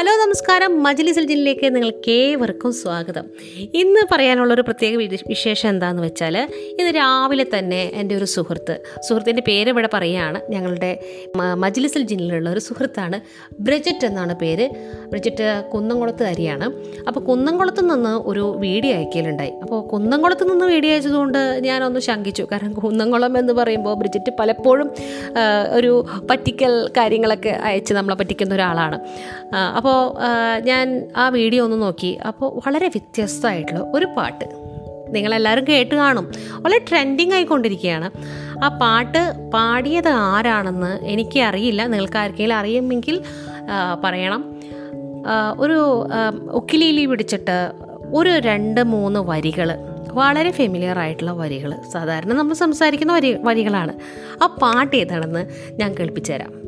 Hello നമസ്കാരം. മജ്ലിസിൽ ജില്ലയിലേക്ക് നിങ്ങൾക്ക് ഏവർക്കും സ്വാഗതം. ഇന്ന് പറയാനുള്ളൊരു പ്രത്യേക വിശേഷം എന്താണെന്ന് വെച്ചാൽ ഇന്ന് രാവിലെ തന്നെ എന്റെ ഒരു സുഹൃത്ത് സുഹൃത്തിന്റെ പേര് ഇവിടെ പറയുകയാണ്. ഞങ്ങളുടെ മ- മജ്ലിസിൽ ജില്ലയിലുള്ള ഒരു സുഹൃത്താണ് ബ്രജറ്റ് എന്നാണ് പേര്. ബ്രിജറ്റ് കുന്നംകുളത്തുകാരിയാണ്. അപ്പോൾ കുന്നംകുളത്ത് നിന്ന് ഒരു വീഡിയോ അയക്കലുണ്ടായി. അപ്പോൾ കുന്നംകുളത്ത് നിന്ന് വീഡിയോ അയച്ചതുകൊണ്ട് ഞാനൊന്ന് ശങ്കിച്ചു. കാരണം കുന്നംകുളം എന്ന് പറയുമ്പോൾ ബ്രിജറ്റ് പലപ്പോഴും ഒരു പറ്റിക്കൽ കാര്യങ്ങളൊക്കെ അയച്ച് നമ്മളെ പറ്റിക്കുന്ന ഒരാളാണ്. ആ, അപ്പോൾ ഞാൻ ആ വീഡിയോ ഒന്ന് നോക്കി. അപ്പോൾ വളരെ വ്യത്യസ്തമായിട്ടുള്ള ഒരു പാട്ട് നിങ്ങളെല്ലാവരും കേട്ട് കാണും. വളരെ ട്രെൻഡിങ് ആയിക്കൊണ്ടിരിക്കുകയാണ്. ആ പാട്ട് പാടിയത് ആരാണെന്ന് എനിക്ക് അറിയില്ല നിങ്ങൾക്ക് ആർക്കെങ്കിലും അറിയുമെങ്കിൽ പറയണം. ഒരു ഉക്കിലീലി പിടിച്ചിട്ട് ഒരു രണ്ട് മൂന്ന് വരികൾ വളരെ ഫെമിലിയർ ആയിട്ടുള്ള വരികൾ സാധാരണ നമ്മൾ സംസാരിക്കുന്ന വരി വരികളാണ്. ആ പാട്ട് ഏതാണെന്ന് ഞാൻ കേൾപ്പിച്ചു തരാം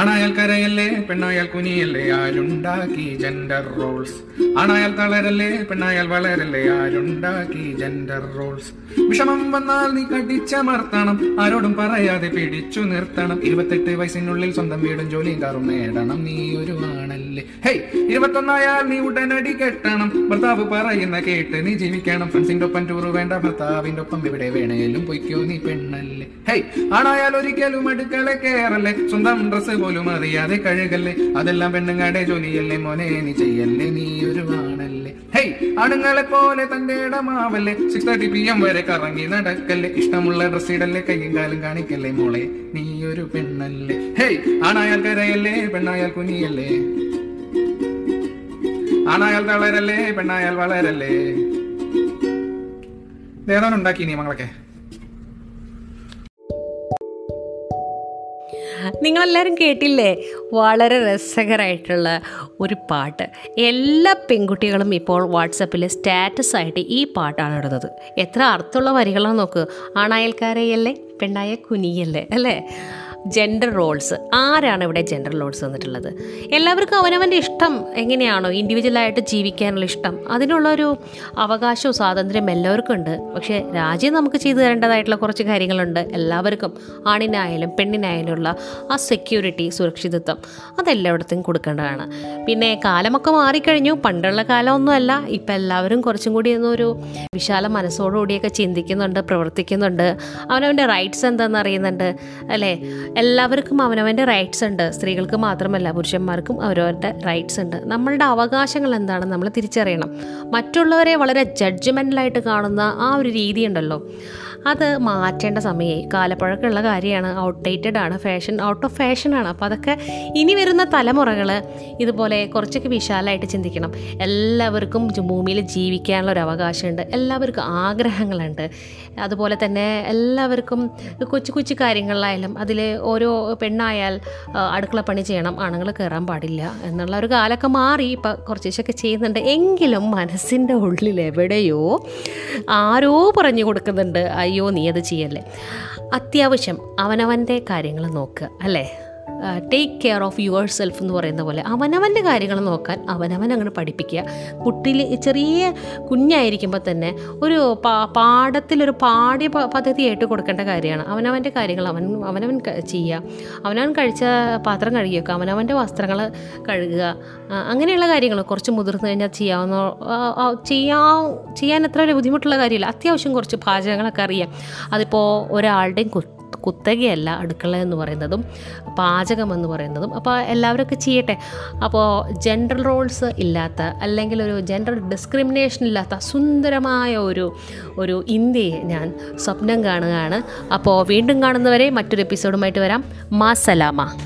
ആണായാൽ കരയല്ലേ പെണ്ണായാൽ കുനിയല്ലേ ആരുണ്ടാക്കി ജെൻഡർ റോൾസ് ആണായാൽ തളരല്ലേ പെണ്ണായാൽ വളരല്ലേ ആരുണ്ടാക്കി ജെൻഡർ റോൾസ് വിഷമം വന്നാൽ നീ കടിച്ചമർത്തണം ആരോടും പറയാതെ പിടിച്ചു നിർത്തണം. ഇരുപത്തെട്ട് വയസ്സിനുള്ളിൽ സ്വന്തം വീടും ജോലിയും കാറും നേടണം നീ ഒരു ആണല്ലേ. ഹേയ് ഇരുപത്തൊന്നായാൽ നീ ഉടനടി കെട്ടണം. ഭർത്താവ് പറയുന്ന കേട്ട് നീ ജീവിക്കണം. ഫ്രണ്ട്സിന്റെ ഒപ്പം ടൂറ് വേണ്ട ഭർത്താവിന്റെ ഒപ്പം ഇവിടെ വേണേലും പൊയ്ക്കോ നീ പെണ്ണല്ലേ. ഹേയ് ആണായാൽ ഒരിക്കലും അടുക്കള കേറല്ലേ സ്വന്തം ഡ്രസ്സ് പോലും അറിയാതെ കഴുകല്ലേ? അതെല്ലാം പെണ്ണുങ്ങളുടെ ജോലിയല്ലേ മോനെ? നീ ചെയ്യല്ലേ? നീ ഒരു ആണല്ലേ? ഹേയ് ആണുങ്ങളെ പോലെ തന്റെ ഇടമാവല്ലേ? സിക്സ് തേർട്ടി പി എം വരെ കറങ്ങി നടക്കല്ലേ? ഇഷ്ടമുള്ള ഡ്രസ് ഇടല്ലേ? കയ്യും കാലും കാണിക്കല്ലേ മോളെ? നീ ഒരു പെണ്ണല്ലേ? ഹേയ് ആണായാൽ കരയല്ലേ? പെണ്ണായാൽ കുനിയല്ലേ? ആണായാൽ തളരല്ലേ? പെണ്ണായാൽ വളരല്ലേ? ഏതാണ് ഉണ്ടാക്കി നിയമങ്ങളൊക്കെ? നിങ്ങളെല്ലാവരും കേട്ടില്ലേ? വളരെ രസകരമായിട്ടുള്ള ഒരു പാട്ട്. എല്ലാ പെൺകുട്ടികളും ഇപ്പോൾ വാട്സപ്പിൽ സ്റ്റാറ്റസ് ആയിട്ട് ഈ പാട്ടാണ് ഇടുന്നത്. എത്ര അർത്ഥമുള്ള വരികളാണ് നോക്ക്. ആണായൽക്കാരെയല്ലേ പെണ്ണായ കുനിയല്ലേ അല്ലേ? ജെൻഡർ റോൾസ് ആരാണ് ഇവിടെ ജെൻഡർ റോൾസ് വന്നിട്ടുള്ളത്? എല്ലാവർക്കും അവനവന്റെ ഇഷ്ടം എങ്ങനെയാണോ? ഇൻഡിവിജ്വലായിട്ട് ജീവിക്കാനുള്ള ഇഷ്ടം. അതിനുള്ളൊരു അവകാശവും സ്വാതന്ത്ര്യം എല്ലാവർക്കും ഉണ്ട് പക്ഷേ രാജ്യം നമുക്ക് ചെയ്തു തരേണ്ടതായിട്ടുള്ള കുറച്ച് കാര്യങ്ങളുണ്ട്. എല്ലാവർക്കും ആണിനായാലും പെണ്ണിനായാലും ഉള്ള ആ സെക്യൂരിറ്റി സുരക്ഷിതത്വം അതെല്ലായിടത്തും കൊടുക്കേണ്ടതാണ്. പിന്നെ കാലമൊക്കെ മാറിക്കഴിഞ്ഞു. പണ്ടുള്ള കാലമൊന്നുമല്ല. ഇപ്പം എല്ലാവരും കുറച്ചും കൂടി ഒന്നൊരു വിശാല മനസ്സോടുകൂടിയൊക്കെ ചിന്തിക്കുന്നുണ്ട് പ്രവർത്തിക്കുന്നുണ്ട്. അവനവന്റെ റൈറ്റ്സ് എന്താണെന്ന് അറിയുന്നുണ്ട് അല്ലേ? എല്ലാവർക്കും അവനവന്റെ റൈറ്റ്സ് ഉണ്ട്. സ്ത്രീകൾക്ക് മാത്രമല്ല പുരുഷന്മാർക്കും അവരവരുടെ റൈറ്റ്സ് ഉണ്ട്. നമ്മളുടെ അവകാശങ്ങൾ എന്താണെന്ന് നമ്മൾ തിരിച്ചറിയണം. മറ്റുള്ളവരെ വളരെ ജഡ്ജ്മെന്റലായിട്ട് കാണുന്ന ആ ഒരു രീതി ഉണ്ടല്ലോ. അത് മാറ്റേണ്ട സമയമായി കാലപ്പഴക്കമുള്ള കാര്യമാണ്. ഔട്ട്ഡേറ്റഡ് ആണ്. ഫാഷൻ ഔട്ട് ഓഫ് ഫാഷനാണ് അപ്പോൾ അതൊക്കെ ഇനി വരുന്ന തലമുറകൾ ഇതുപോലെ കുറച്ചൊക്കെ വിശാലമായിട്ട് ചിന്തിക്കണം. എല്ലാവർക്കും ഭൂമിയിൽ ജീവിക്കാനുള്ള ഒരു അവകാശമുണ്ട്. എല്ലാവർക്കും ആഗ്രഹങ്ങളുണ്ട്. അതുപോലെ തന്നെ എല്ലാവർക്കും കൊച്ചു കൊച്ചു കാര്യങ്ങളിലായാലും അതിൽ ഓരോ പെണ്ണായാൽ അടുക്കള പണി ചെയ്യണം. ആണുങ്ങൾ കയറാൻ പാടില്ല എന്നുള്ള ഒരു കാലമൊക്കെ മാറി ഇപ്പം കുറച്ച് ദിവസമൊക്കെ ചെയ്യുന്നുണ്ട്. എങ്കിലും മനസ്സിന്റെ ഉള്ളിൽ എവിടെയോ ആരോ പറഞ്ഞു കൊടുക്കുന്നുണ്ട്. അയ്യോ നീ അത് ചെയ്യല്ലേ? അത്യാവശ്യം അവനവന്റെ കാര്യങ്ങൾ നോക്കുക അല്ലേ? Take care of yourself എന്ന് പറയുന്ന പോലെ അവനവന്റെ കാര്യങ്ങൾ നോക്കാൻ അവനവൻ അങ്ങോട്ട് പഠിപ്പിക്കുക. കുട്ടിയിൽ ചെറിയ കുഞ്ഞായിരിക്കുമ്പോൾ തന്നെ ഒരു പാ പാഠത്തിലൊരു പാഠ്യ പദ്ധതി പദ്ധതിയായിട്ട് കൊടുക്കേണ്ട കാര്യമാണ്. അവനവന്റെ കാര്യങ്ങൾ അവൻ അവനവൻ ചെയ്യുക. അവനവൻ കഴിച്ച പാത്രം കഴുകി വെക്കുക. അവനവന്റെ വസ്ത്രങ്ങൾ കഴുകുക. അങ്ങനെയുള്ള കാര്യങ്ങൾ കുറച്ച് മുതിർന്നു കഴിഞ്ഞാൽ ചെയ്യാവുന്ന ചെയ്യാ ചെയ്യാൻ അത്ര വലിയ ബുദ്ധിമുട്ടുള്ള കാര്യമില്ല. അത്യാവശ്യം കുറച്ച് പാചകങ്ങളൊക്കെ അറിയാം. അതിപ്പോൾ ഒരാളുടെയും കുത്തകയല്ല അടുക്കള എന്ന് പറയുന്നതും പാചകം എന്ന് പറയുന്നതും. അപ്പോൾ എല്ലാവരൊക്കെ ചെയ്യട്ടെ? അപ്പോൾ ജെൻഡർ റോൾസ് ഇല്ലാത്ത അല്ലെങ്കിൽ ഒരു ജെൻഡർ ഡിസ്ക്രിമിനേഷൻ ഇല്ലാത്ത സുന്ദരമായ ഒരു ഒരു ഇന്ത്യയെ ഞാൻ സ്വപ്നം കാണുകയാണ്. അപ്പോൾ വീണ്ടും കാണുന്നവരെ മറ്റൊരു എപ്പിസോഡുമായിട്ട് വരാം. മാസലാമ.